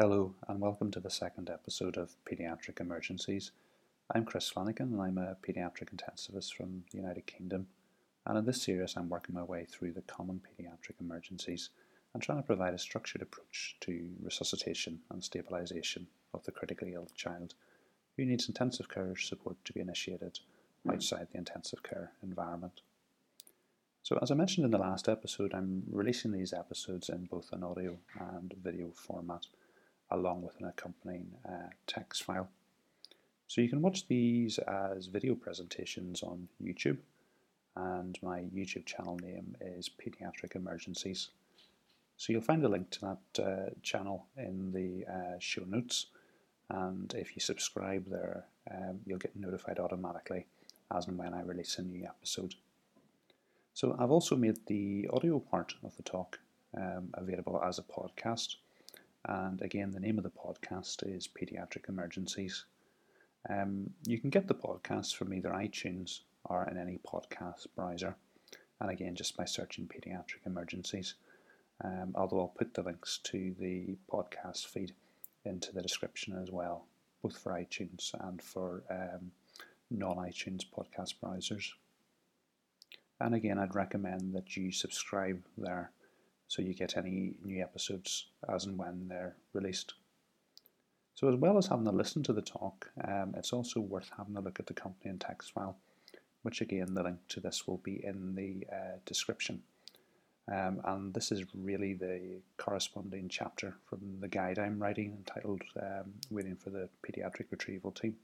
Hello, and welcome to the second episode of Pediatric Emergencies. I'm Chris Flanagan, and I'm a paediatric intensivist from the United Kingdom. And in this series, I'm working my way through the common paediatric emergencies and trying to provide a structured approach to resuscitation and stabilisation of the critically ill child who needs intensive care support to be initiated outside the intensive care environment. So, as I mentioned in the last episode, I'm releasing these episodes in both an audio and video format along with an accompanying uh, text file. So you can watch these as video presentations on YouTube, and my YouTube channel name is Pediatric Emergencies. So you'll find a link to that uh, channel in the uh, show notes, and if you subscribe there, um, you'll get notified automatically as and when I release a new episode. So I've also made the audio part of the talk um, available as a podcast. And again, the name of the podcast is Pediatric Emergencies. Um, you can get the podcast from either iTunes or in any podcast browser. And again, just by searching Pediatric Emergencies. Um, although I'll put the links to the podcast feed into the description as well, both for iTunes and for um, non iTunes podcast browsers. And again, I'd recommend that you subscribe there so you get any new episodes as and when they're released. So, as well as having a listen to the talk, um, it's also worth having a look at the company and text file, which again, the link to this will be in the uh, description. Um, and this is really the corresponding chapter from the guide I'm writing entitled um, Waiting for the Pediatric Retrieval Team.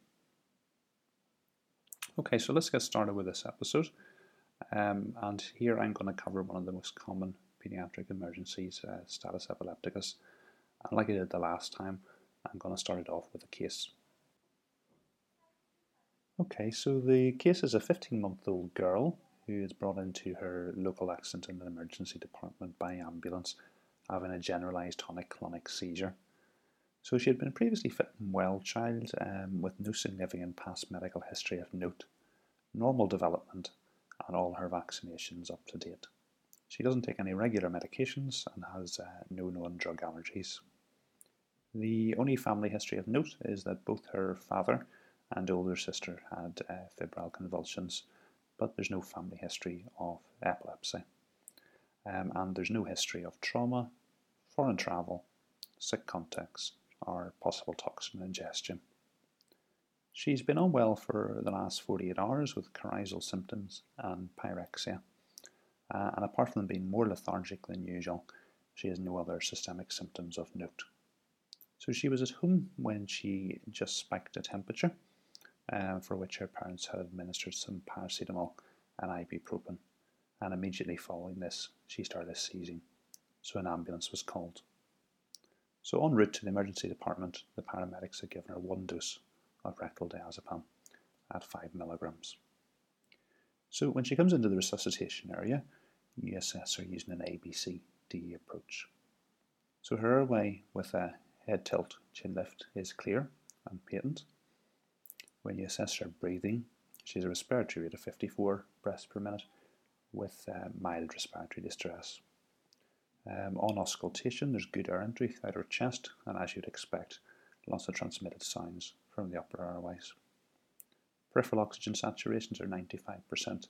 Okay, so let's get started with this episode. Um, and here I'm going to cover one of the most common pediatric emergencies, uh, status epilepticus. And like I did the last time, I'm going to start it off with a case. Okay, so the case is a 15 month old girl who is brought into her local accident in the emergency department by ambulance having a generalized tonic clonic seizure. So she had been previously fit and well child um, with no significant past medical history of note, normal development, and all her vaccinations up to date. She doesn't take any regular medications and has uh, no known drug allergies. The only family history of note is that both her father and older sister had uh, febrile convulsions, but there's no family history of epilepsy. Um, and there's no history of trauma, foreign travel, sick contacts, or possible toxin ingestion. She's been unwell for the last 48 hours with coryzal symptoms and pyrexia uh, and apart from being more lethargic than usual, she has no other systemic symptoms of note. So she was at home when she just spiked a temperature, uh, for which her parents had administered some paracetamol and ibuprofen, and immediately following this, she started seizing, so an ambulance was called. So en route to the emergency department, the paramedics had given her one dose of rectal diazepam at 5 milligrams. So when she comes into the resuscitation area, you assess her using an ABCD approach. So her way with a head tilt, chin lift is clear and patent. When you assess her breathing, she has a respiratory rate of 54 breaths per minute with uh, mild respiratory distress. Um, on auscultation, there's good air entry throughout her chest, and as you'd expect, lots of transmitted sounds from the upper airways. Peripheral oxygen saturations are 95%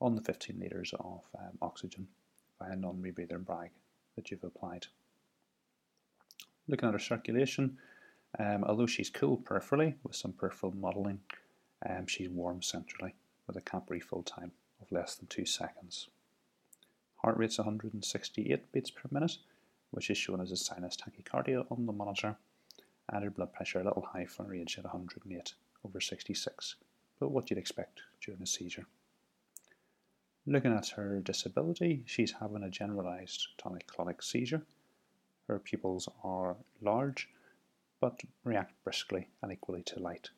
on the 15 litres of um, oxygen via non-rebreather bag that you've applied. Looking at her circulation, um, although she's cool peripherally with some peripheral mottling, um, she's warm centrally with a cap refill time of less than 2 seconds. Heart rate's 168 beats per minute, which is shown as a sinus tachycardia on the monitor, and her blood pressure a little high for an age at 108 over 66 but what you'd expect during a seizure. Looking at her disability, she's having a generalized tonic clonic seizure. Her pupils are large but react briskly and equally to light,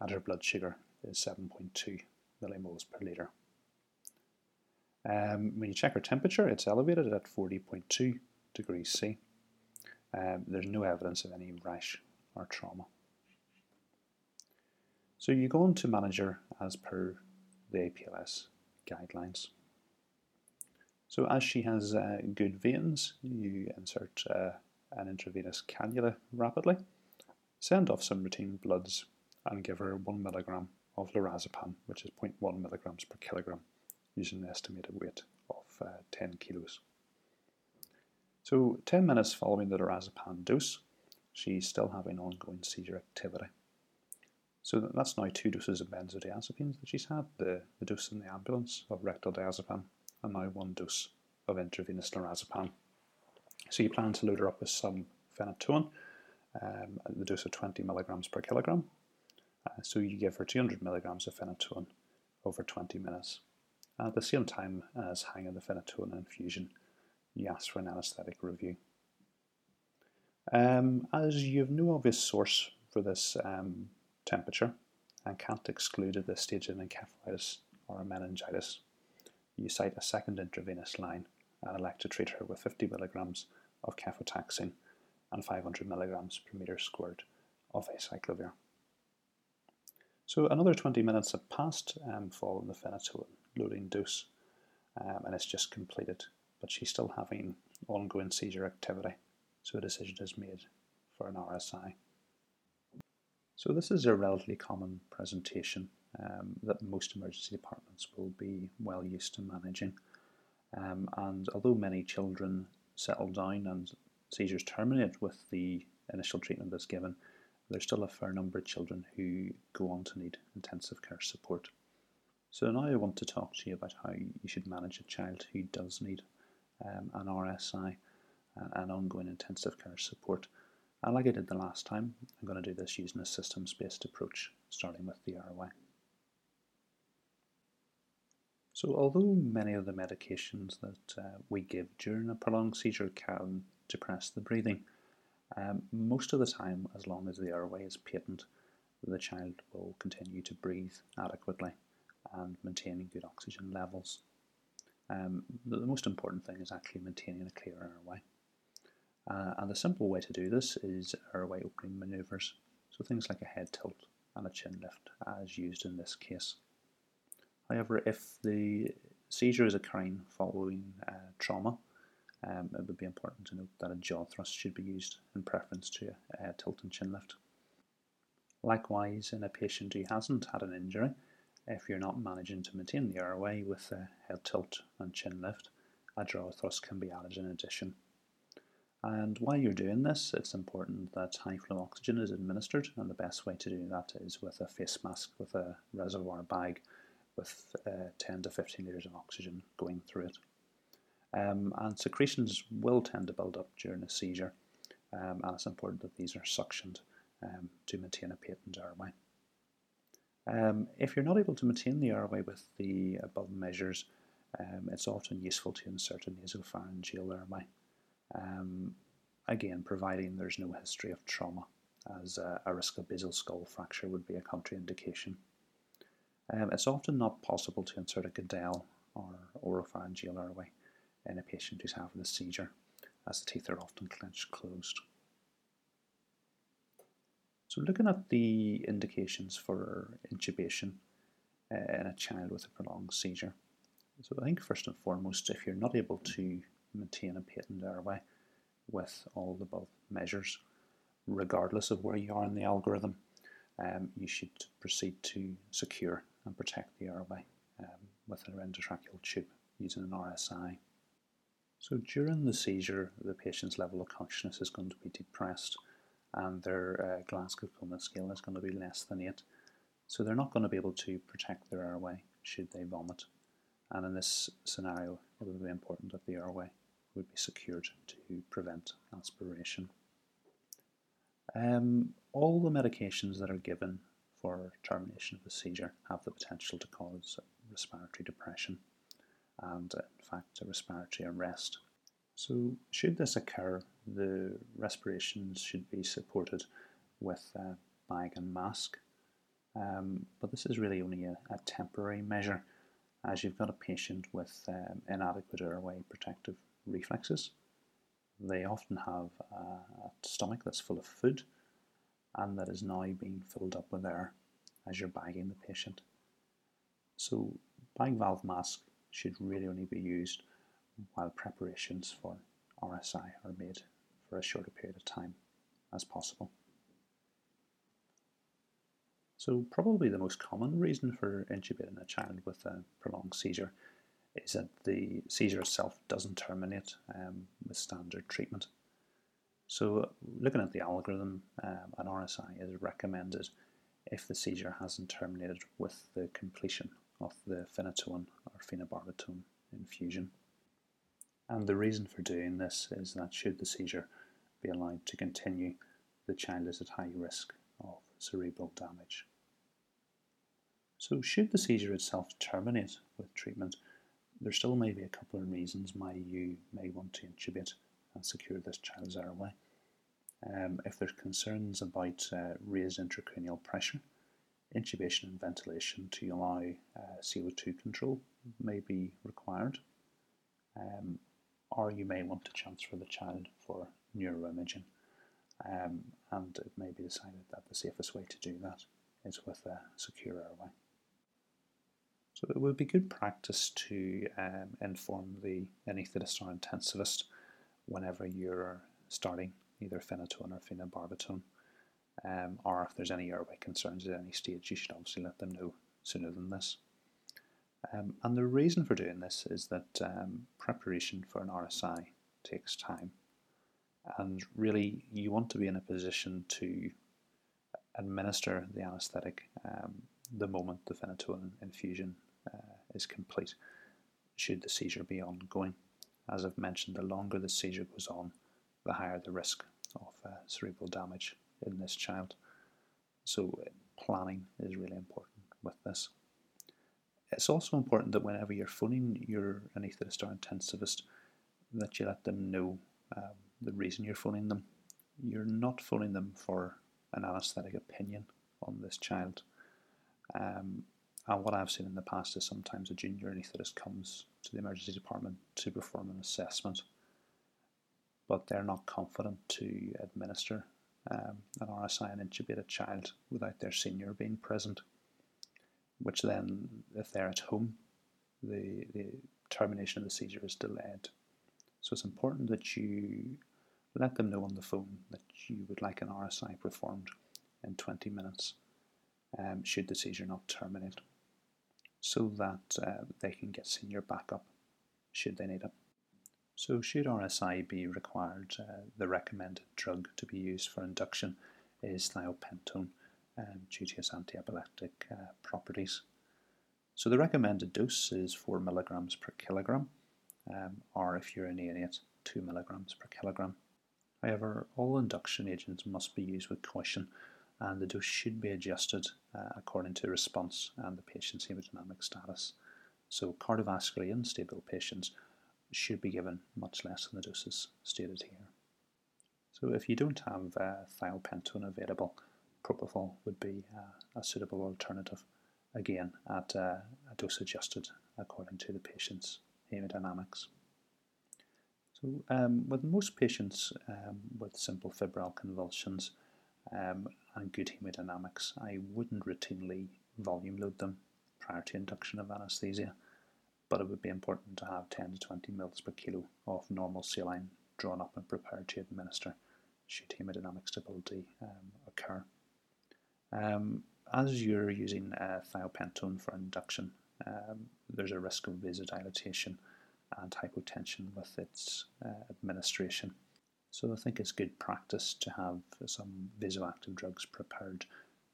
and her blood sugar is 7.2 millimoles per litre. Um, when you check her temperature, it's elevated at 40.2 degrees C. Um, there's no evidence of any rash or trauma. So you go on to manager as per the APLS guidelines. So as she has uh, good veins, you insert uh, an intravenous cannula rapidly, send off some routine bloods, and give her 1 milligram of lorazepam, which is 0.1 milligrams per kilogram, using an estimated weight of uh, 10 kilos. So 10 minutes following the lorazepam dose, she's still having ongoing seizure activity. So that's now two doses of benzodiazepines that she's had, the, the dose in the ambulance of rectal diazepam, and now one dose of intravenous lorazepam. So you plan to load her up with some phenytoin, um, the dose of 20 milligrams per kilogram. Uh, so you give her 200 milligrams of phenytoin over 20 minutes. at the same time as hanging the phenytoin infusion, you ask for an anaesthetic review. Um, as you have no obvious source for this um, temperature and can't exclude at this stage an encephalitis or a meningitis, you site a second intravenous line and elect to treat her with 50 milligrams of cefotaxime and 500 milligrams per meter squared of acyclovir. So another 20 minutes have passed um, following the phenytoin loading dose, um, and it's just completed, but she's still having ongoing seizure activity, so a decision is made for an RSI. So this is a relatively common presentation um, that most emergency departments will be well used to managing. Um, and although many children settle down and seizures terminate with the initial treatment that's given, there's still a fair number of children who go on to need intensive care support. So now I want to talk to you about how you should manage a child who does need um, an RSI and ongoing intensive care support. And like I did the last time, I'm going to do this using a systems-based approach, starting with the airway. So although many of the medications that uh, we give during a prolonged seizure can depress the breathing, um, most of the time, as long as the airway is patent, the child will continue to breathe adequately and maintaining good oxygen levels. Um, the, the, most important thing is actually maintaining a clear airway. Uh, and the simple way to do this is airway opening maneuvers, so things like a head tilt and a chin lift, as used in this case. However, if the seizure is occurring following uh, trauma, um, it would be important to note that a jaw thrust should be used in preference to a, a tilt and chin lift. Likewise, in a patient who hasn't had an injury, if you're not managing to maintain the airway with a head tilt and chin lift, a jaw thrust can be added in addition. And while you're doing this, it's important that high flow oxygen is administered, and the best way to do that is with a face mask with a reservoir bag with uh, 10 to 15 litres of oxygen going through it. Um, and secretions will tend to build up during a seizure, um, and it's important that these are suctioned um, to maintain a patent airway. Um, if you're not able to maintain the airway with the above measures, um, it's often useful to insert a nasopharyngeal airway. Um, again, providing there's no history of trauma, as a, a risk of basal skull fracture would be a contraindication. Um, it's often not possible to insert a Guedel or oropharyngeal airway in a patient who's having a seizure, as the teeth are often clenched closed. So looking at the indications for intubation uh, in a child with a prolonged seizure. So I think first and foremost, if you're not able to maintain a patent airway with all the above measures, regardless of where you are in the algorithm, um, you should proceed to secure and protect the airway um, with an endotracheal tube using an RSI. So during the seizure, the patient's level of consciousness is going to be depressed and their uh, Glasgow Coma scale is going to be less than 8. So they're not going to be able to protect their airway should they vomit. And in this scenario, it would be important that the airway would be secured to prevent aspiration. Um, all the medications that are given for termination of the seizure have the potential to cause respiratory depression and, in fact, a respiratory arrest. So, should this occur, the respirations should be supported with a bag and mask. Um, but this is really only a, a, temporary measure as you've got a patient with um, inadequate airway protective reflexes. They often have a, stomach that's full of food and that is now being filled up with air as you're bagging the patient. So bag valve mask should really only be used while preparations for RSI are made for as short a period of time as possible. So, probably the most common reason for intubating a child with a prolonged seizure is that the seizure itself doesn't terminate um, with standard treatment. So, looking at the algorithm, um, an RSI is recommended if the seizure hasn't terminated with the completion of the phenytoin or phenobarbital infusion. And the reason for doing this is that should the seizure be allowed to continue, the child is at high risk of cerebral damage. So, should the seizure itself terminate with treatment, there still may be a couple of reasons why you may want to intubate and secure this child's airway. Um, if there's concerns about uh, raised intracranial pressure, intubation and ventilation to allow uh, CO2 control may be required. Um, or you may want to transfer the child for neuroimaging. Um, and it may be decided that the safest way to do that is with a secure airway. So it would be good practice to um, inform the anaesthetist or intensivist whenever you're starting either phenytoin or phenobarbital. Um, or if there's any airway concerns at any stage, you should obviously let them know sooner than this. Um, and the reason for doing this is that um, preparation for an RSI takes time. And really, you want to be in a position to administer the anaesthetic um, the moment the phenytoin infusion is complete, should the seizure be ongoing. As I've mentioned, the longer the seizure goes on, the higher the risk of uh, cerebral damage in this child. So, planning is really important with this. It's also important that whenever you're phoning your anaesthetist or intensivist, that you let them know um, the reason you're phoning them. You're not phoning them for an anaesthetic opinion on this child. Um, and what I've seen in the past is sometimes a junior anaesthetist comes to the emergency department to perform an assessment, but they're not confident to administer um, an RSI and intubate a child without their senior being present. Which then, if they're at home, the, the termination of the seizure is delayed. So it's important that you let them know on the phone that you would like an RSI performed in 20 minutes um, should the seizure not terminate so that uh, they can get senior backup should they need it. So, should RSI be required, uh, the recommended drug to be used for induction is thiopentone um, due to its anti-epileptic uh, properties. So, the recommended dose is 4 milligrams per kilogram, um, or if you're an neonate, 2 milligrams per kilogram. However, all induction agents must be used with caution and the dose should be adjusted uh, according to response and the patient's hemodynamic status. So cardiovascularly unstable patients should be given much less than the doses stated here. So if you don't have uh, thiopentone available, propofol would be uh, a suitable alternative, again at a dose adjusted according to the patient's hemodynamics. So um, with most patients um, with simple febrile convulsions, um, and good hemodynamics, I wouldn't routinely volume load them prior to induction of anesthesia, but it would be important to have 10 to 20 mils per kilo of normal saline drawn up and prepared to administer should hemodynamic stability um, occur. Um, as you're using uh, thiopentone for induction, um, there's a risk of vasodilatation and hypotension with its uh, administration. So I think it's good practice to have some vasoactive drugs prepared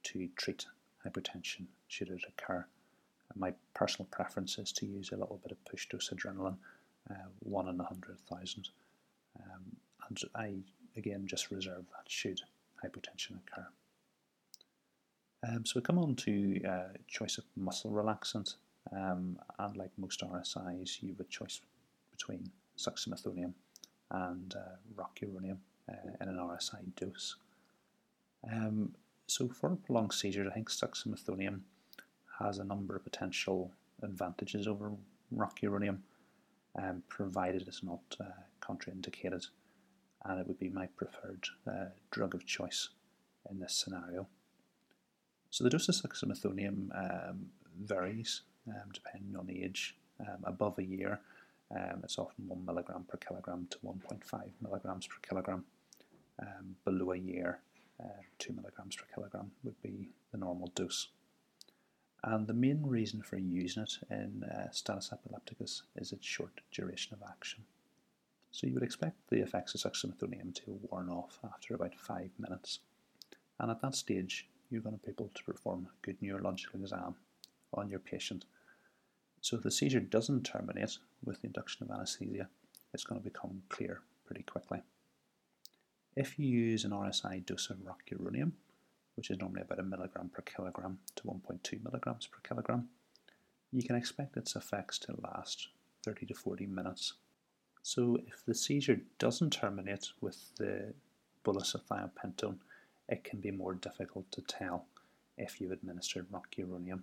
to treat hypertension should it occur. my personal preference is to use a little bit of push dose adrenaline, uh, one in a hundred thousand, um, and I again just reserve that should hypotension occur. Um, so we come on to uh, choice of muscle relaxant, um, and like most RSIs, you have a choice between succinylcholine and uh, rocuronium uh, in an RSI dose. Um, so for prolonged seizures, I think succinylcholine has a number of potential advantages over rocuronium, um, provided it's not uh, contraindicated, and it would be my preferred uh, drug of choice in this scenario. So the dose of succinylcholine um, varies um, depending on age. Um, above a year, um, it's often 1 milligram per kilogram to 1.5 milligrams per kilogram. um, below a year, uh, 2 milligrams per kilogram would be the normal dose. And the main reason for using it in uh, status epilepticus is its short duration of action. So you would expect the effects of succinylcholine to worn off after about 5 minutes. And at that stage, you're going to be able to perform a good neurological exam on your patient. So if the seizure doesn't terminate with the induction of anaesthesia, it's going to become clear pretty quickly. If you use an RSI dose of rocuronium, which is normally about a milligram per kilogram to 1.2 milligrams per kilogram, you can expect its effects to last 30 to 40 minutes. So if the seizure doesn't terminate with the bolus of thiopentone, it can be more difficult to tell if you've administered rocuronium.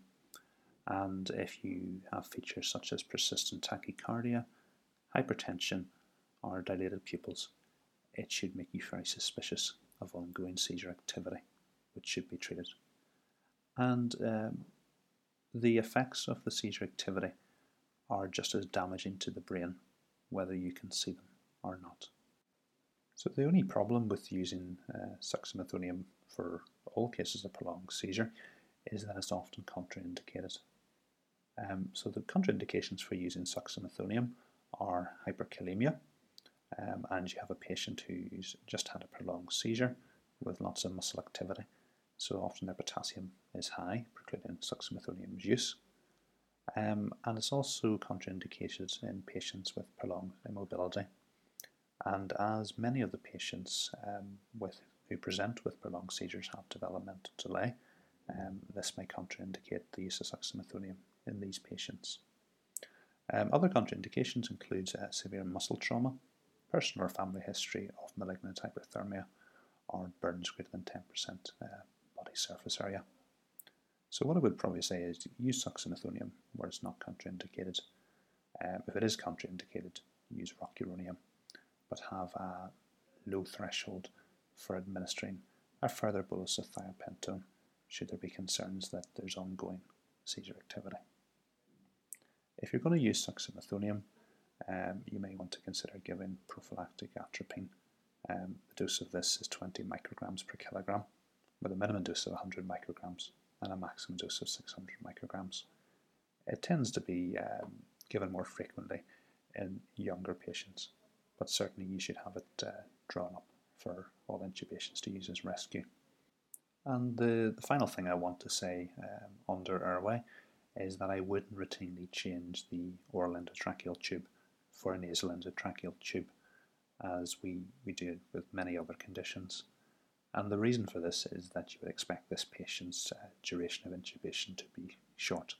And if you have features such as persistent tachycardia, hypertension, or dilated pupils, it should make you very suspicious of ongoing seizure activity, which should be treated. And um, the effects of the seizure activity are just as damaging to the brain, whether you can see them or not. So the only problem with using uh, succinylcholine for all cases of prolonged seizure is that it's often contraindicated. Um, so the contraindications for using succinylcholine are hyperkalemia, um, and you have a patient who's just had a prolonged seizure with lots of muscle activity. So often their potassium is high, precluding succinylcholine's use. Um, and it's also contraindicated in patients with prolonged immobility. And as many of the patients um, with, who present with prolonged seizures have developmental delay, um, this may contraindicate the use of succinylcholine in these patients. Um, other contraindications include uh, severe muscle trauma, personal or family history of malignant hyperthermia, or burns greater than 10% uh, body surface area. So what I would probably say is use succinylcholine where it's not contraindicated. Um, if it is contraindicated, use rocuronium but have a low threshold for administering a further bolus of thiopentone should there be concerns that there's ongoing seizure activity. If you're going to use succinylcholine, um, you may want to consider giving prophylactic atropine. Um, the dose of this is 20 micrograms per kilogram, with a minimum dose of 100 micrograms and a maximum dose of 600 micrograms. It tends to be um, given more frequently in younger patients but certainly you should have it uh, drawn up for all intubations to use as rescue. And the, the final thing I want to say um, under airway is that I wouldn't routinely change the oral endotracheal tube for a nasal endotracheal tube, as we, we do with many other conditions. And the reason for this is that you would expect this patient's uh, duration of intubation to be short.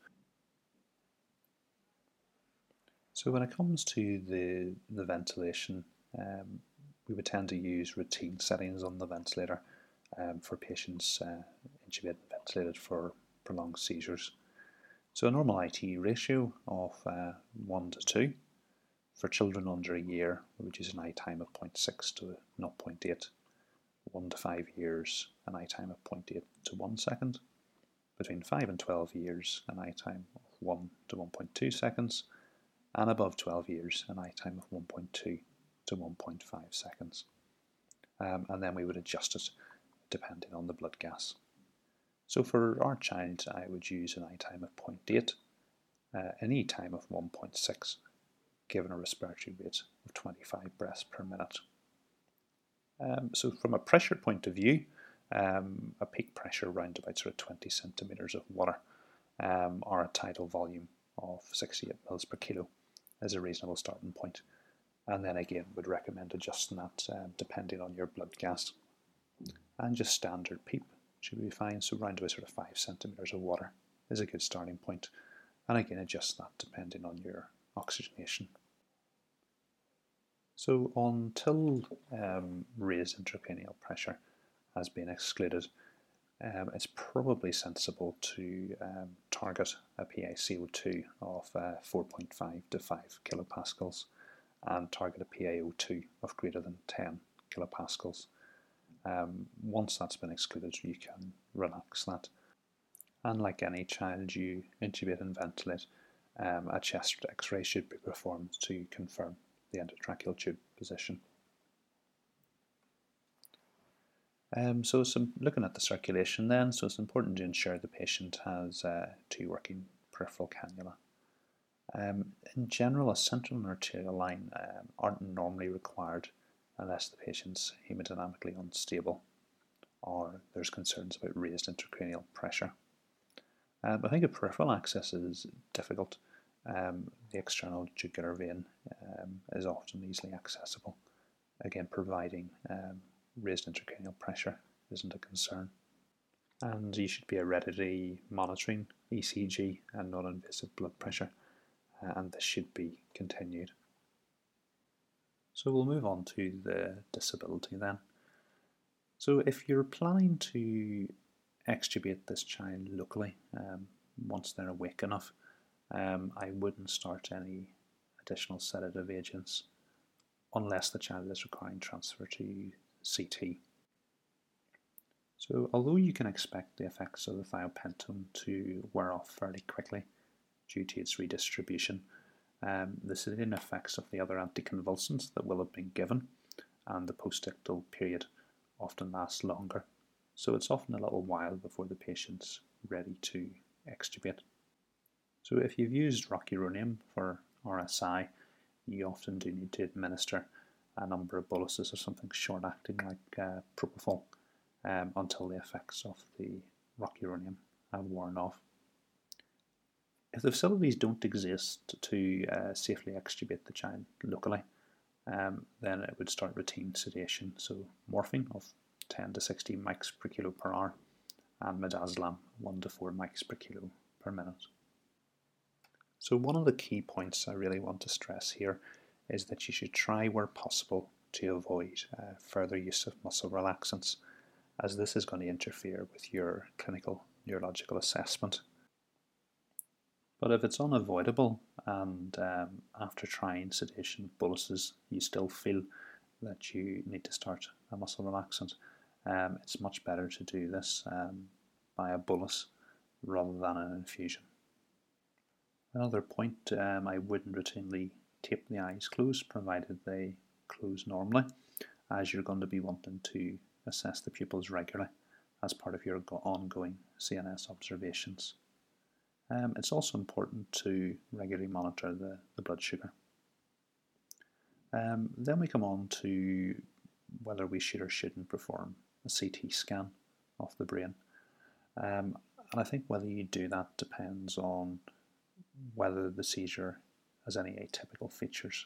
So when it comes to the, the ventilation, um, we would tend to use routine settings on the ventilator um, for patients uh, intubated and ventilated for prolonged seizures. So a normal IT ratio of uh, 1 to 2. For children under a year, we would use an I time of 0.6 to 0.8. 1 to 5 years, an I time of 0.8 to 1 second. Between 5 and 12 years, an I time of 1 to 1.2 seconds and above 12 years, an I time of 1.2 to 1.5 seconds. Um, and then we would adjust it depending on the blood gas. So for our child, I would use an I time of 0.8, uh, an E time of 1.6, given a respiratory rate of 25 breaths per minute. Um, so from a pressure point of view, um, a peak pressure around about sort of 20 centimetres of water, um, or a tidal volume of 68 mils per kilo is a reasonable starting point. And then again, would recommend adjusting that uh, depending on your blood gas. And just standard PEEP should be fine. So around about sort of five centimeters of water is a good starting point. And again, adjust that depending on your oxygenation. So until um, raised intracranial pressure has been excluded, um, it's probably sensible to um, target a PaCO2 of uh, 4.5 to 5 kilopascals and target a PaO2 of greater than 10 kilopascals. Um, once that's been excluded, you can relax that. And like any child you intubate and ventilate, um, a chest x ray should be performed to confirm the endotracheal tube position. Um, so some, looking at the circulation then, so it's important to ensure the patient has uh, two working peripheral cannula. Um, in general, a central arterial line um, aren't normally required unless the patient's hemodynamically unstable or there's concerns about raised intracranial pressure. Um, I think a peripheral access is difficult. Um, the external jugular vein um, is often easily accessible, again providing um, raised intracranial pressure isn't a concern. And you should be hereditary monitoring ECG and non-invasive blood pressure, uh, and this should be continued. So we'll move on to the disability then. So if you're planning to extubate this child locally um, once they're awake enough, um, I wouldn't start any additional sedative agents unless the child is requiring transfer to CT. So although you can expect the effects of the thiopentone to wear off fairly quickly due to its redistribution, um, the sedating effects of the other anticonvulsants that will have been given and the postictal period often lasts longer. So it's often a little while before the patient's ready to extubate. So if you've used rocuronium for RSI, you often do need to administer a number of boluses or something short acting like uh, propofol um, until the effects of the rocuronium have worn off. If the facilities don't exist to uh, safely extubate the child locally, um, then it would start routine sedation, so morphine of 10 to 60 mics per kilo per hour and midazolam 1 to 4 mics per kilo per minute. So one of the key points I really want to stress here is that you should try where possible to avoid uh, further use of muscle relaxants as this is going to interfere with your clinical neurological assessment. But if it's unavoidable and um, after trying sedation boluses you still feel that you need to start a muscle relaxant, um, it's much better to do this um, by a bolus rather than an infusion. Another point, um, I wouldn't routinely tape the eyes closed provided they close normally as you're going to be wanting to assess the pupils regularly as part of your ongoing CNS observations. Um, it's also important to regularly monitor the, the blood sugar. Um, then we come on to whether we should or shouldn't perform a CT scan of the brain. Um, and I think whether you do that depends on whether the seizure has any atypical features.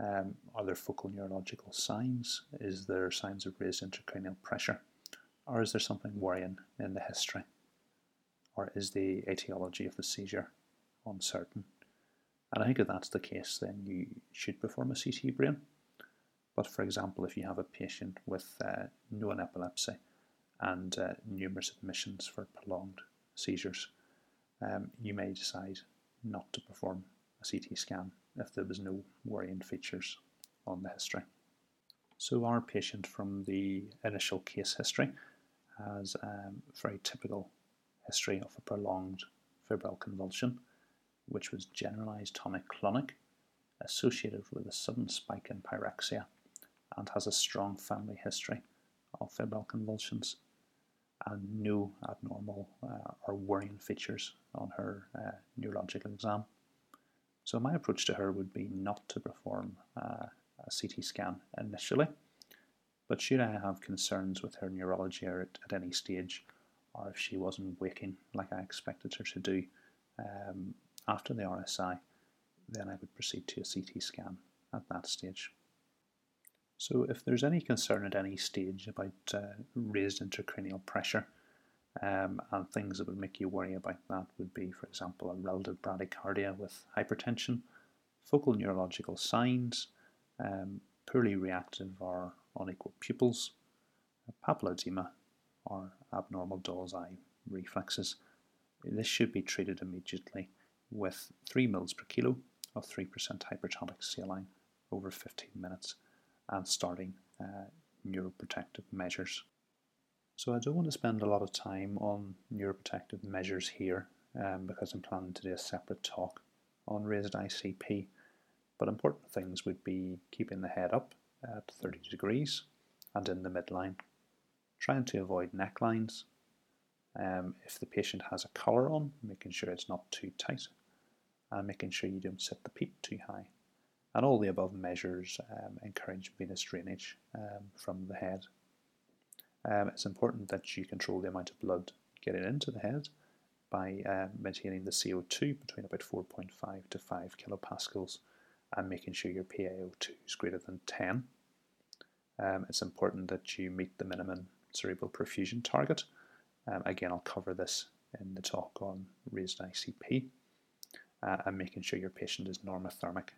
Um, are there focal neurological signs? Is there signs of raised intracranial pressure? Or is there something worrying in the history? Or is the etiology of the seizure uncertain? And I think if that's the case, then you should perform a CT brain. But for example, if you have a patient with uh, known epilepsy and uh, numerous admissions for prolonged seizures, um, you may decide not to perform a CT scan if there was no worrying features on the history. So our patient from the initial case history has um, very typical history of a prolonged febrile convulsion, which was generalized tonic-clonic, associated with a sudden spike in pyrexia, and has a strong family history of febrile convulsions, and no abnormal uh, or worrying features on her uh, neurological exam. So my approach to her would be not to perform uh, a CT scan initially, but should I have concerns with her neurology at, at any stage, or if she wasn't waking like I expected her to do um, after the RSI, then I would proceed to a CT scan at that stage. So if there's any concern at any stage about uh, raised intracranial pressure, um, and things that would make you worry about that would be, for example, a relative bradycardia with hypertension, focal neurological signs, um, poorly reactive or unequal pupils, papilledema, or abnormal doll's eye reflexes. This should be treated immediately with 3 mL per kilo of 3% hypertonic saline over 15 minutes and starting uh, neuroprotective measures. So I don't want to spend a lot of time on neuroprotective measures here um, because I'm planning to do a separate talk on raised ICP, but important things would be keeping the head up at 30 degrees and in the midline Trying to avoid necklines. Um, if the patient has a collar on, making sure it's not too tight and making sure you don't set the PEEP too high. And all the above measures um, encourage venous drainage um, from the head. Um, it's important that you control the amount of blood getting into the head by uh, maintaining the CO2 between about 4.5 to 5 kilopascals and making sure your PaO2 is greater than 10. Um, it's important that you meet the minimum cerebral perfusion target. Um, again, I'll cover this in the talk on raised ICP uh, and making sure your patient is normothermic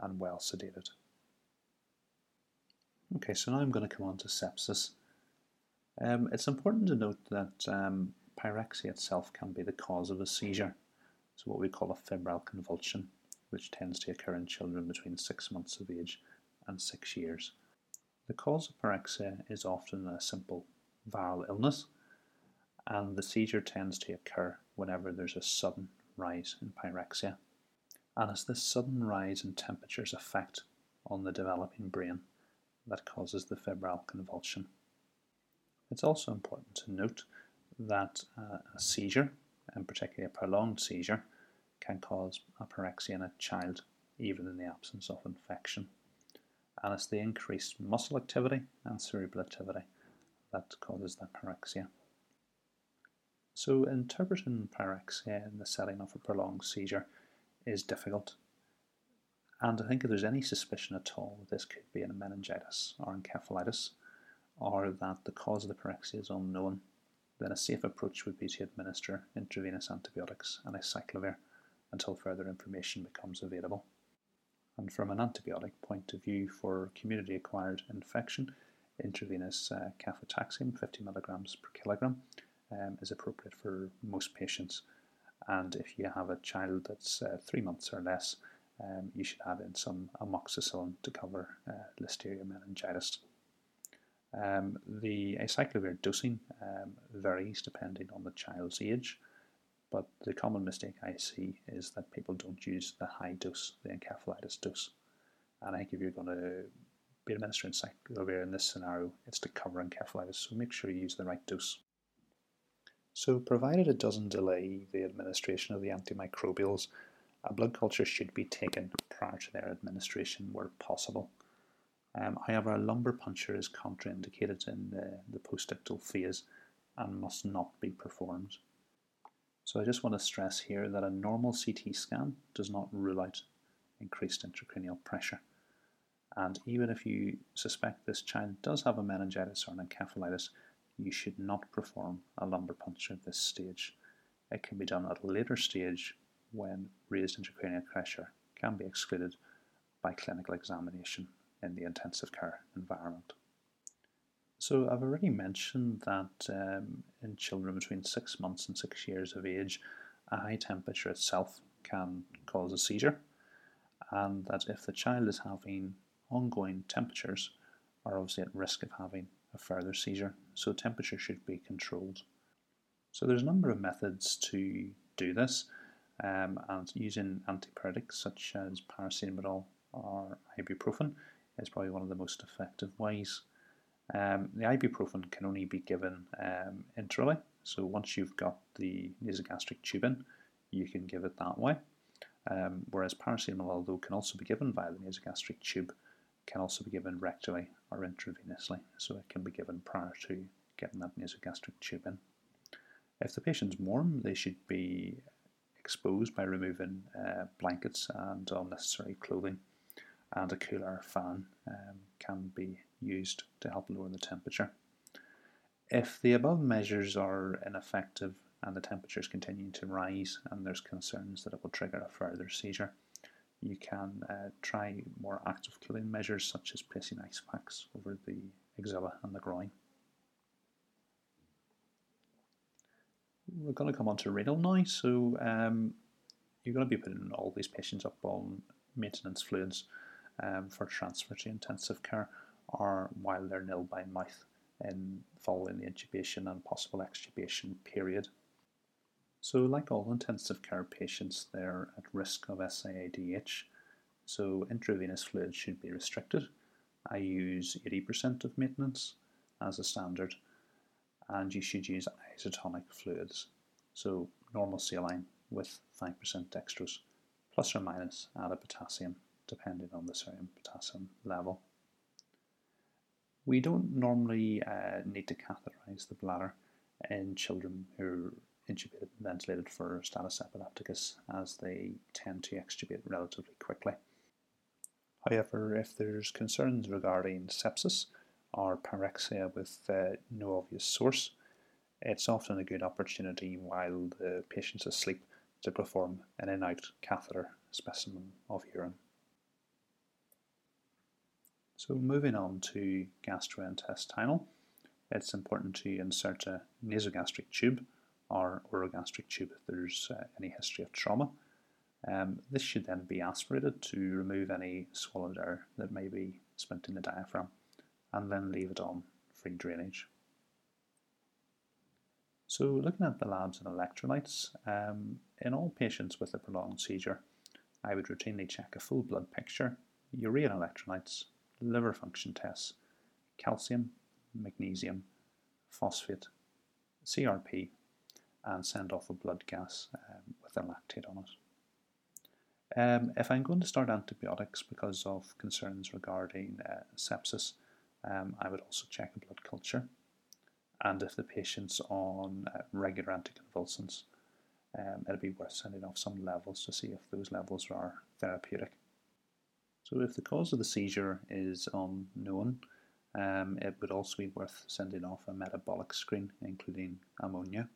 and well sedated. Okay, so now I'm going to come on to sepsis. Um, it's important to note that um, pyrexia itself can be the cause of a seizure, so what we call a febrile convulsion, which tends to occur in children between six months of age and six years. The cause of pyrexia is often a simple viral illness, and the seizure tends to occur whenever there's a sudden rise in pyrexia. And it's this sudden rise in temperature's effect on the developing brain that causes the febrile convulsion. It's also important to note that uh, a seizure, and particularly a prolonged seizure, can cause apyrexia in a child even in the absence of infection. And it's the increased muscle activity and cerebral activity that causes the pyrexia. So interpreting pyrexia in the setting of a prolonged seizure is difficult. And I think if there's any suspicion at all that this could be a meningitis or encephalitis, or that the cause of the pyrexia is unknown, then a safe approach would be to administer intravenous antibiotics and acyclovir until further information becomes available. And from an antibiotic point of view for community acquired infection, intravenous uh, cefotaxime, 50 milligrams per kilogram, um, is appropriate for most patients. And if you have a child that's uh, three months or less, um, you should add in some amoxicillin to cover uh, Listeria meningitis. Um, the acyclovir dosing um, varies depending on the child's age, but the common mistake I see is that people don't use the high dose, the encephalitis dose. And I think if you're going to be administering acyclovir in this scenario, it's to cover encephalitis, so make sure you use the right dose. So provided it doesn't delay the administration of the antimicrobials, a blood culture should be taken prior to their administration where possible. Um, however, a lumbar puncture is contraindicated in the, the postictal phase and must not be performed. So I just want to stress here that a normal CT scan does not rule out increased intracranial pressure. And even if you suspect this child does have a meningitis or an encephalitis, you should not perform a lumbar puncture at this stage. It can be done at a later stage when raised intracranial pressure can be excluded by clinical examination in the intensive care environment. So I've already mentioned that um, in children between six months and six years of age, a high temperature itself can cause a seizure, and that if the child is having ongoing temperatures, are obviously at risk of having a further seizure, so temperature should be controlled. So there's a number of methods to do this, um, and using antipyretics such as paracetamol or ibuprofen is probably one of the most effective ways. Um, the ibuprofen can only be given um, so once you've got the nasogastric tube in, you can give it that way. Um, whereas paracetamol, although can also be given via the nasogastric tube, can also be given rectally or intravenously, so it can be given prior to getting that nasogastric tube in. If the patient's warm, they should be exposed by removing uh, blankets and unnecessary clothing and a cooler fan um, can be used to help lower the temperature. If the above measures are ineffective and the temperature is continuing to rise and there's concerns that it will trigger a further seizure, you can uh, try more active cooling measures such as placing ice packs over the axilla and the groin. We're going to come on to renal now, so um, you're going to be putting all these patients up on maintenance fluids um, for transfer to intensive care or while they're nil by mouth in following the intubation and possible extubation period. So, like all intensive care patients, they're at risk of SIADH, so intravenous fluids should be restricted. I use 80% of maintenance as a standard, and you should use isotonic fluids, so normal saline with 5% dextrose, plus or minus added potassium, depending on the serum potassium level. We don't normally uh, need to catheterize the bladder in children who intubated and ventilated for status epilepticus as they tend to extubate relatively quickly. However, if there's concerns regarding sepsis or pyrexia with uh, no obvious source, it's often a good opportunity while the patient's asleep to perform an in-out catheter specimen of urine. So moving on to gastrointestinal, it's important to insert a nasogastric tube or orogastric tube if there's uh, any history of trauma. Um, this should then be aspirated to remove any swallowed air that may be spent in the diaphragm and then leave it on free drainage. So looking at the labs and electrolytes, um, in all patients with a prolonged seizure, I would routinely check a full blood picture, urea electrolytes, liver function tests, calcium, magnesium, phosphate, CRP, and send off a blood gas um, with a lactate on it. Um, if I'm going to start antibiotics because of concerns regarding uh, sepsis, um, I would also check a blood culture. And if the patient's on uh, regular anticonvulsants, um, it'd be worth sending off some levels to see if those levels are therapeutic. So if the cause of the seizure is unknown, um, it would also be worth sending off a metabolic screen, including ammonia,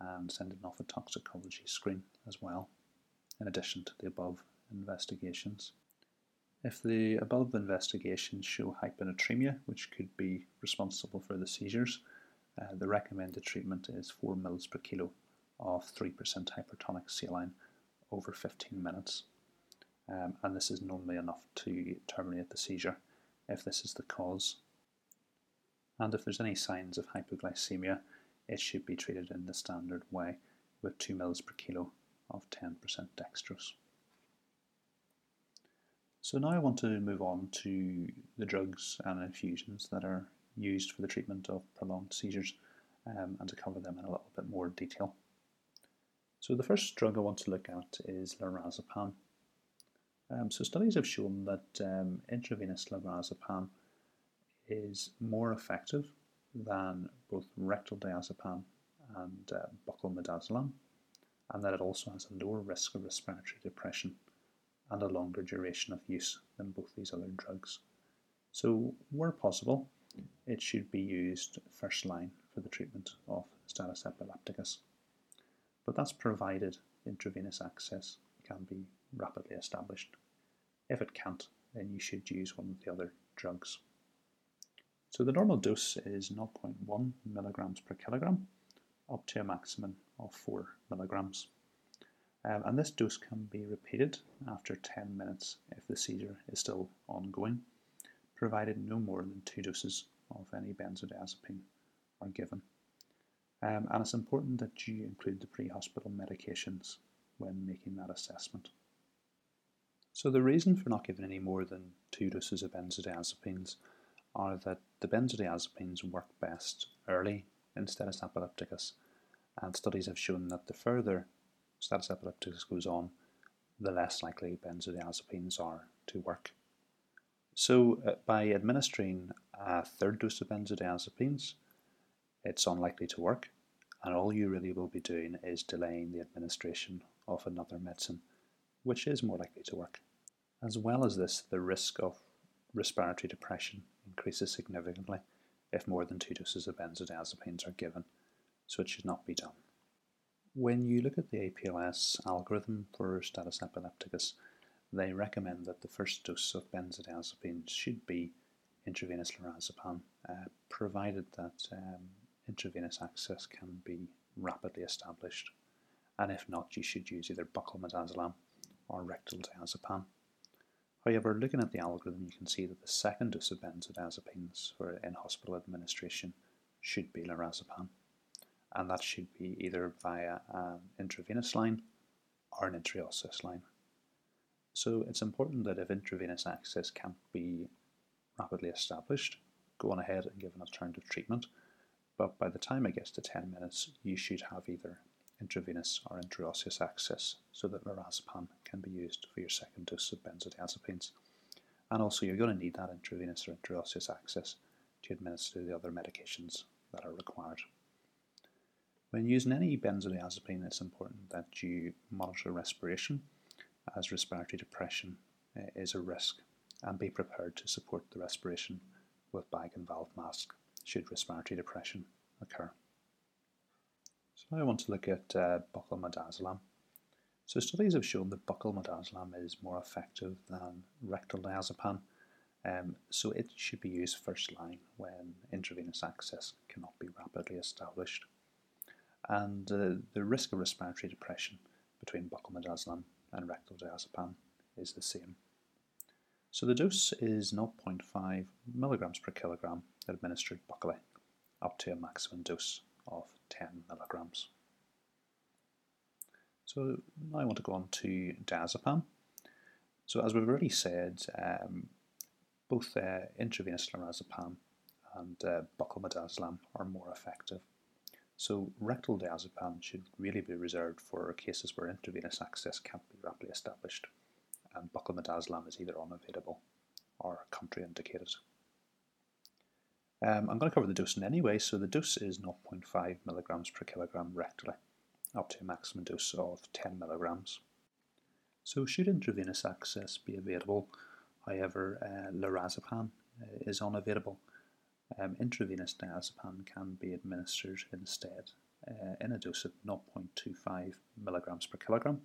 and sending off a toxicology screen as well, in addition to the above investigations. If the above investigations show hyponatremia, which could be responsible for the seizures, uh, the recommended treatment is 4 ml per kilo of 3% hypertonic saline over 15 minutes. Um, and this is normally enough to terminate the seizure if this is the cause. And if there's any signs of hypoglycemia, it should be treated in the standard way with 2 ml per kilo of 10% dextrose. So now I want to move on to the drugs and infusions that are used for the treatment of prolonged seizures um, and to cover them in a little bit more detail. So the first drug I want to look at is lorazepam. Um, so studies have shown that um, intravenous lorazepam is more effective than both rectal diazepam and uh, buccal midazolam, and that it also has a lower risk of respiratory depression and a longer duration of use than both these other drugs. So, where possible, it should be used first line for the treatment of status epilepticus. But that's provided intravenous access can be rapidly established. If it can't, then you should use one of the other drugs. So the normal dose is 0.1 milligrams per kilogram up to a maximum of 4 milligrams. Um, and this dose can be repeated after 10 minutes if the seizure is still ongoing, provided no more than two doses of any benzodiazepine are given. Um, and it's important that you include the pre-hospital medications when making that assessment. So the reason for not giving any more than two doses of benzodiazepines are that the benzodiazepines work best early in status epilepticus, and studies have shown that the further status epilepticus goes on, the less likely benzodiazepines are to work. So, uh, by administering a third dose of benzodiazepines, it's unlikely to work, and all you really will be doing is delaying the administration of another medicine, which is more likely to work. As well as this, the risk of respiratory depression increases significantly if more than two doses of benzodiazepines are given, so it should not be done. When you look at the APLS algorithm for status epilepticus, they recommend that the first dose of benzodiazepines should be intravenous lorazepam, uh, provided that um, intravenous access can be rapidly established. And if not, you should use either buccal midazolam or rectal diazepam. However, looking at the algorithm, you can see that the second dose of benzodiazepines for in-hospital administration should be lorazepam, and that should be either via an intravenous line or an intraosseous line. So it's important that if intravenous access can't be rapidly established, go on ahead and give an alternative treatment, but by the time it gets to 10 minutes, you should have either intravenous or intraosseous access so that lorazepam can be used for your second dose of benzodiazepines. And also, you're going to need that intravenous or intraosseous access to administer the other medications that are required. When using any benzodiazepine, it's important that you monitor respiration, as respiratory depression uh, is a risk, and be prepared to support the respiration with bag and valve mask should respiratory depression occur. Now I want to look at uh, buccal. So studies have shown that buccal midazolam is more effective than rectal diazepam, um, so it should be used first line when intravenous access cannot be rapidly established. And uh, the risk of respiratory depression between buccal midazolam and rectal diazepam is the same. So the dose is 0.5 milligrams per kilogram administered buccally, up to a maximum dose of 10 milligrams. So now I want to go on to diazepam. So as we've already said, um, both uh, intravenous lorazepam and uh, buccal are more effective. So rectal diazepam should really be reserved for cases where intravenous access can't be rapidly established and buccal is either unavailable or contraindicated. Um, I'm going to cover the dosing anyway, so the dose is 0.5 milligrams per kilogram rectally, up to a maximum dose of 10 milligrams. So should intravenous access be available, however, uh, lorazepam uh, is unavailable, um, intravenous diazepam can be administered instead uh, in a dose of 0.25 milligrams per kilogram,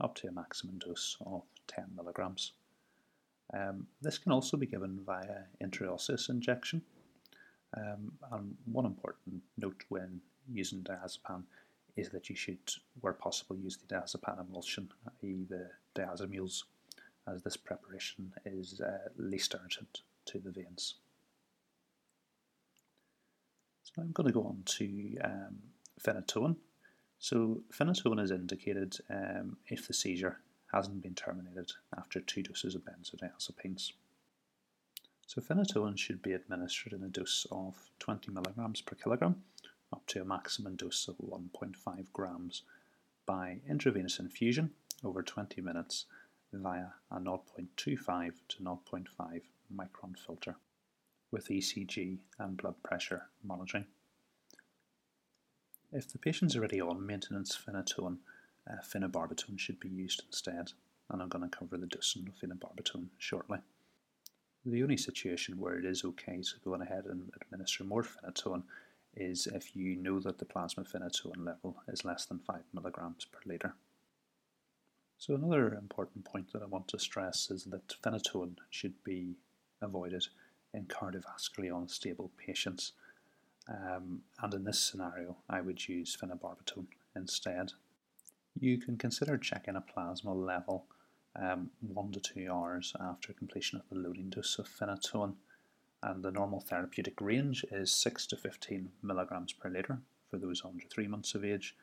up to a maximum dose of 10 milligrams. Um, this can also be given via intraosseous injection. Um, and one important note when using diazepam is that you should, where possible, use the diazepam emulsion, i.e. the Diazemuls, as this preparation is uh, least irritant to the veins. So I'm going to go on to um, phenytoin. So phenytoin is indicated um, if the seizure hasn't been terminated after two doses of benzodiazepines. So phenytoin should be administered in a dose of 20 milligrams per kilogram up to a maximum dose of 1.5 grams by intravenous infusion over 20 minutes via a 0.25 to 0.5 micron filter with ECG and blood pressure monitoring. If the patient's already on maintenance phenytoin, uh, phenobarbital should be used instead, and I'm going to cover the dosing of phenobarbital shortly. The only situation where it is okay to go ahead and administer more phenytoin is if you know that the plasma phenytoin level is less than 5 milligrams per litre. So another important point that I want to stress is that phenytoin should be avoided in cardiovascularly unstable patients. Um, and in this scenario, I would use phenobarbital instead. You can consider checking a plasma level um, one to two hours after completion of the loading dose of phenytoin, and the normal therapeutic range is 6 to 15 milligrams per litre for those under 3 months of age,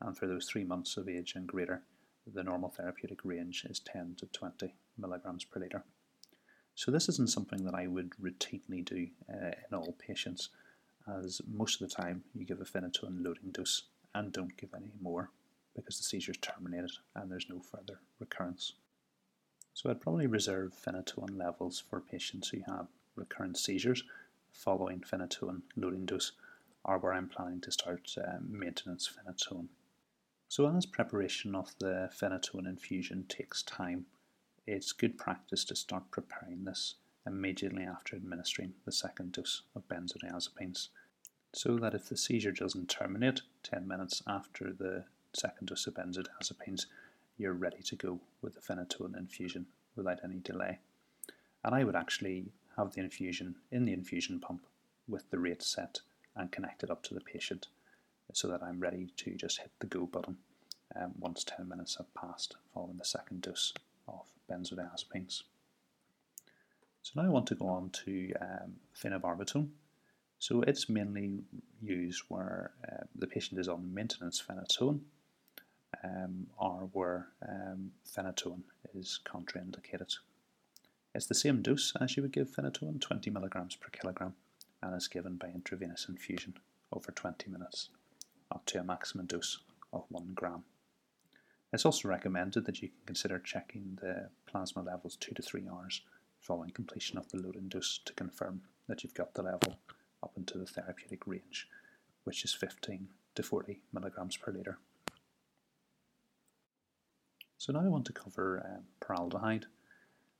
and for those 3 months of age and greater, the normal therapeutic range is 10 to 20 milligrams per litre. So this isn't something that I would routinely do uh, in all patients, as most of the time you give a phenytoin loading dose and don't give any more because the seizure is terminated and there's no further recurrence. So I'd probably reserve phenytoin levels for patients who have recurrent seizures following phenytoin loading dose or where I'm planning to start uh, maintenance phenytoin. So as preparation of the phenytoin infusion takes time, it's good practice to start preparing this immediately after administering the second dose of benzodiazepines so that if the seizure doesn't terminate 10 minutes after the second dose of benzodiazepines, you're ready to go with the phenytoin infusion without any delay. And I would actually have the infusion in the infusion pump with the rate set and connected up to the patient so that I'm ready to just hit the go button um, once 10 minutes have passed following the second dose of benzodiazepines. So now I want to go on to um, phenobarbital. So it's mainly used where uh, the patient is on maintenance phenytoin um, where um, phenytoin is contraindicated. It's the same dose as you would give phenytoin, 20 milligrams per kilogram, and is given by intravenous infusion over 20 minutes, up to a maximum dose of 1 gram. It's also recommended that you can consider checking the plasma levels 2 to 3 hours following completion of the loading dose to confirm that you've got the level up into the therapeutic range, which is 15 to 40 milligrams per litre. So now I want to cover um.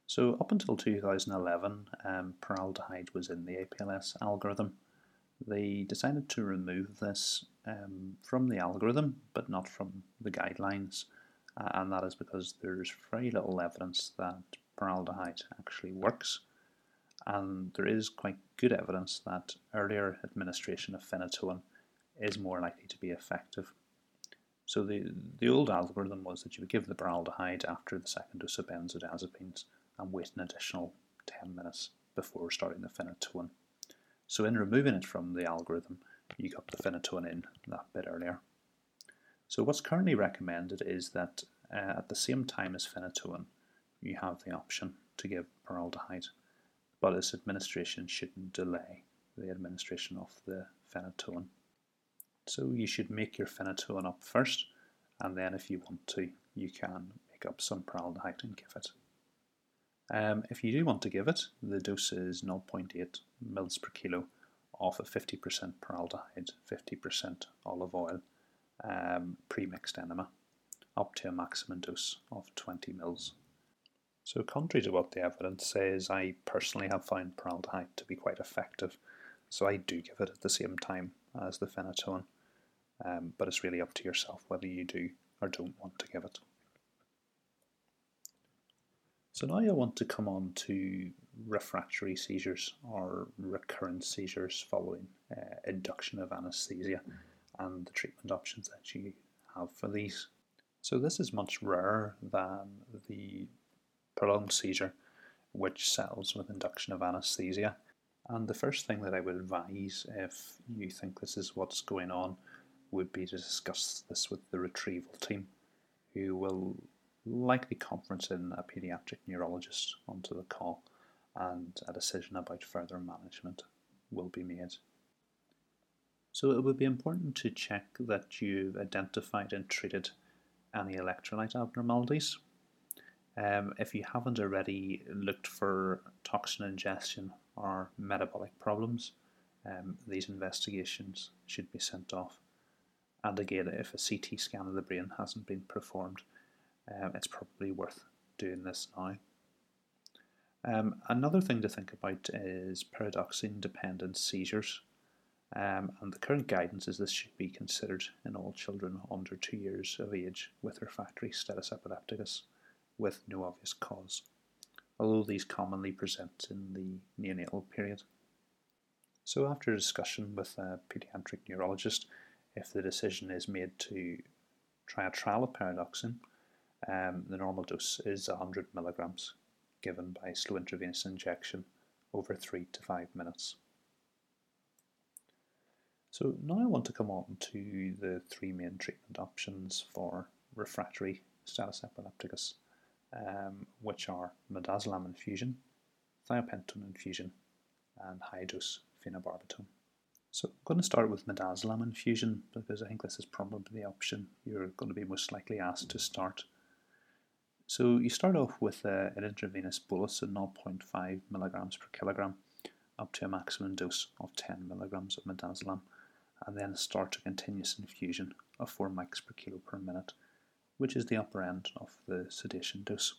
So up until 2011, um, was in the APLS algorithm. They decided to remove this um, from the algorithm, but not from the guidelines, uh, and that is because there's very little evidence that paraldehyde actually works, and there is quite good evidence that earlier administration of phenytoin is more likely to be effective. So the, the old algorithm was that you would give the paraldehyde after the second dose of benzodiazepines and wait an additional 10 minutes before starting the phenytoin. So in removing it from the algorithm, you got the phenytoin in that bit earlier. So what's currently recommended is that uh, at the same time as phenytoin, you have the option to give paraldehyde, but its administration shouldn't delay the administration of the phenytoin. So you should make your phenytoin up first, and then if you want to, you can make up some paraldehyde and give it. Um, if you do want to give it, the dose is 0.8 mils per kilo of a 50% paraldehyde, 50% olive oil, um, pre-mixed enema, up to a maximum dose of 20 mils. So contrary to what the evidence says, I personally have found paraldehyde to be quite effective, so I do give it at the same time as the phenytoin, um, but it's really up to yourself whether you do or don't want to give it. So now I want to come on to refractory seizures or recurrent seizures following uh, induction of anesthesia and the treatment options that you have for these. So this is much rarer than the prolonged seizure which settles with induction of anesthesia. And the first thing that I would advise if you think this is what's going on would be to discuss this with the retrieval team who will likely conference in a paediatric neurologist onto the call and a decision about further management will be made. So it would be important to check that you've identified and treated any electrolyte abnormalities. Um, if you haven't already looked for toxin ingestion or metabolic problems, um, these investigations should be sent off. And again, if a CT scan of the brain hasn't been performed, um, it's probably worth doing this now. Um, another thing to think about is pyridoxine dependent seizures. Um, and the current guidance is this should be considered in all children under two years of age with refractory status epilepticus with no obvious cause, although these commonly present in the neonatal period. So, after a discussion with a paediatric neurologist, if the decision is made to try a trial of pyridoxine, um, the normal dose is 100 milligrams, given by slow intravenous injection over 3 to 5 minutes. So now I want to come on to the three main treatment options for refractory status epilepticus, um, which are midazolam infusion, thiopentone infusion, and high-dose phenobarbital. So I'm going to start with midazolam infusion because I think this is probably the option you're going to be most likely asked to start so you start off with uh, an intravenous bolus of 0.5 milligrams per kilogram up to a maximum dose of 10 milligrams of midazolam and then start a continuous infusion of 4 mics per kilo per minute, which is the upper end of the sedation dose.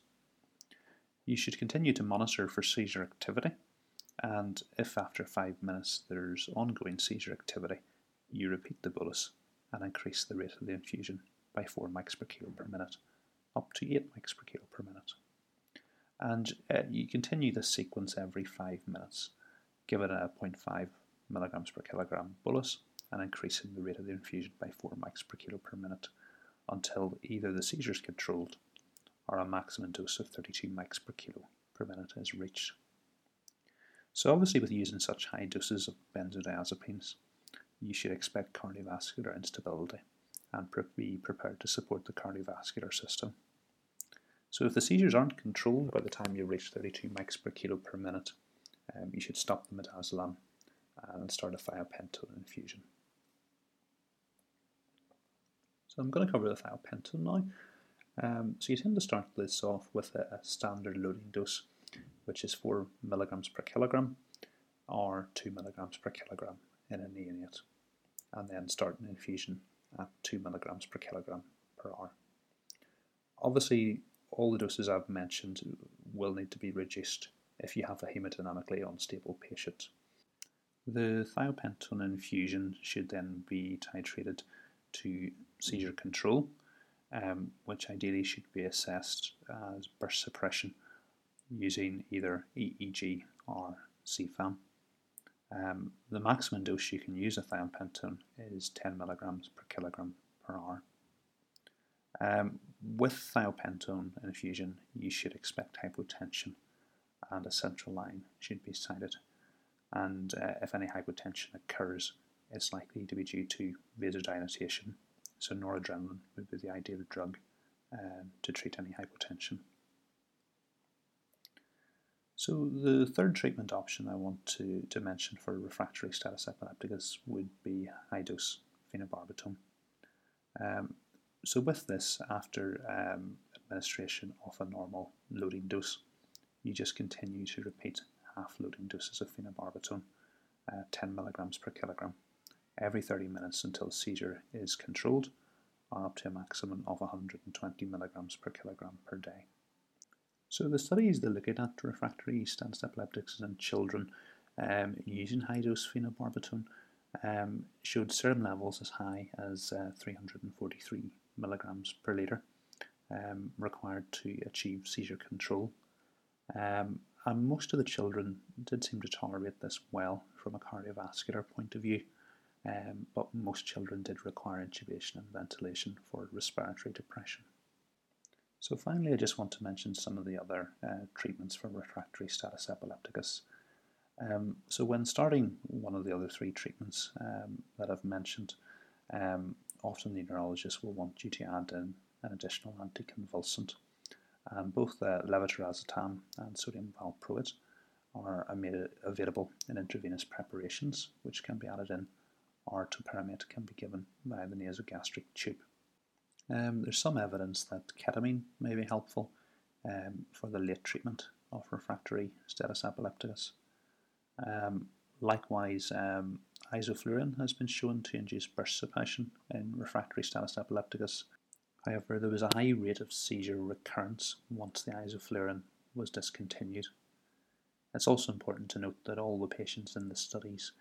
You should continue to monitor for seizure activity, and if after 5 minutes there's ongoing seizure activity, you repeat the bolus and increase the rate of the infusion by 4 mics per kilo per minute up to 8 mics per kilo per minute. And uh, you continue this sequence every 5 minutes. Give it a 0.5 milligrams per kilogram bolus and increasing the rate of the infusion by 4 mics per kilo per minute until either the seizure is controlled or a maximum dose of 32 mics per kilo per minute is reached. So obviously with using such high doses of benzodiazepines, you should expect cardiovascular instability and be prepared to support the cardiovascular system. So if the seizures aren't controlled by the time you reach 32 mics per kilo per minute, um, you should stop the midazolam and start a thiopentone infusion. So I'm going to cover the thiopentone now. Um, so you tend to start this off with a, a, standard loading dose, which is 4 milligrams per kilogram or 2 milligrams per kilogram in a neonate, and then start an infusion at 2 milligrams per kilogram per hour. Obviously, all the doses I've mentioned will need to be reduced if you have a hemodynamically unstable patient. The thiopentone infusion should then be titrated to seizure control, um, which ideally should be assessed as burst suppression using either EEG or CFAM. Um, the maximum dose you can use of thiopentone is 10 milligrams per kilogram per hour. Um, with thiopentone infusion, you should expect hypotension and a central line should be sited. And uh, if any hypotension occurs, it's likely to be due to vasodilatation. So noradrenaline would be the ideal drug um, to treat any hypotension. So the third treatment option I want to, to mention for refractory status epilepticus would be high-dose phenobarbital. Um, so with this, after um, administration of a normal loading dose, you just continue to repeat half loading doses of phenobarbital, uh, 10 milligrams per kilogram, every 30 minutes until seizure is controlled, up to a maximum of 120 milligrams per kilogram per day. So the studies that look at refractory status epilepticus in children um, using high-dose phenobarbital um, showed serum levels as high as uh, 343 milligrams per litre um, required to achieve seizure control. Um, and most of the children did seem to tolerate this well from a cardiovascular point of view, um, but most children did require intubation and ventilation for respiratory depression. So finally, I just want to mention some of the other uh, treatments for refractory status epilepticus. Um, so when starting one of the other three treatments um, that I've mentioned, um, often the neurologist will want you to add in an additional anticonvulsant. And both uh, levetiracetam and sodium valproate are available in intravenous preparations, which can be added in, or topiramate can be given via the nasogastric tube. Um, there's some evidence that ketamine may be helpful um, for the late treatment of refractory status epilepticus. Um, likewise, um, isoflurane has been shown to induce burst suppression in refractory status epilepticus. However, there was a high rate of seizure recurrence once the isoflurane was discontinued. It's also important to note that all the patients in the studies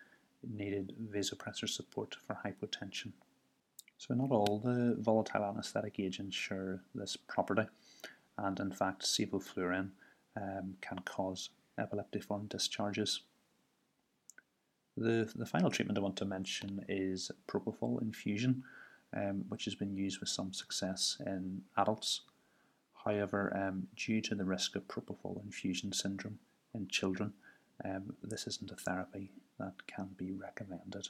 needed vasopressor support for hypotension. So not all the volatile anesthetic agents share this property, and in fact sevoflurane um, can cause epileptiform discharges. The, the final treatment I want to mention is propofol infusion, um, which has been used with some success in adults. However, um, due to the risk of propofol infusion syndrome in children, um, this isn't a therapy that can be recommended.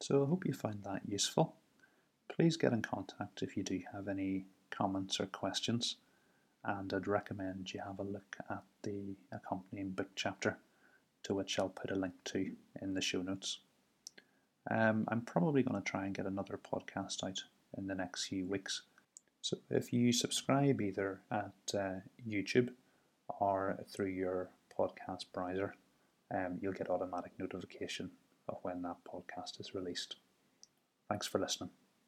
So I hope you find that useful. Please get in contact if you do have any comments or questions, and I'd recommend you have a look at the accompanying book chapter to which I'll put a link to in the show notes. Um, I'm probably going to try and get another podcast out in the next few weeks. So if you subscribe either at uh, YouTube or through your podcast browser, um, you'll get automatic notification of when that podcast is released. Thanks for listening.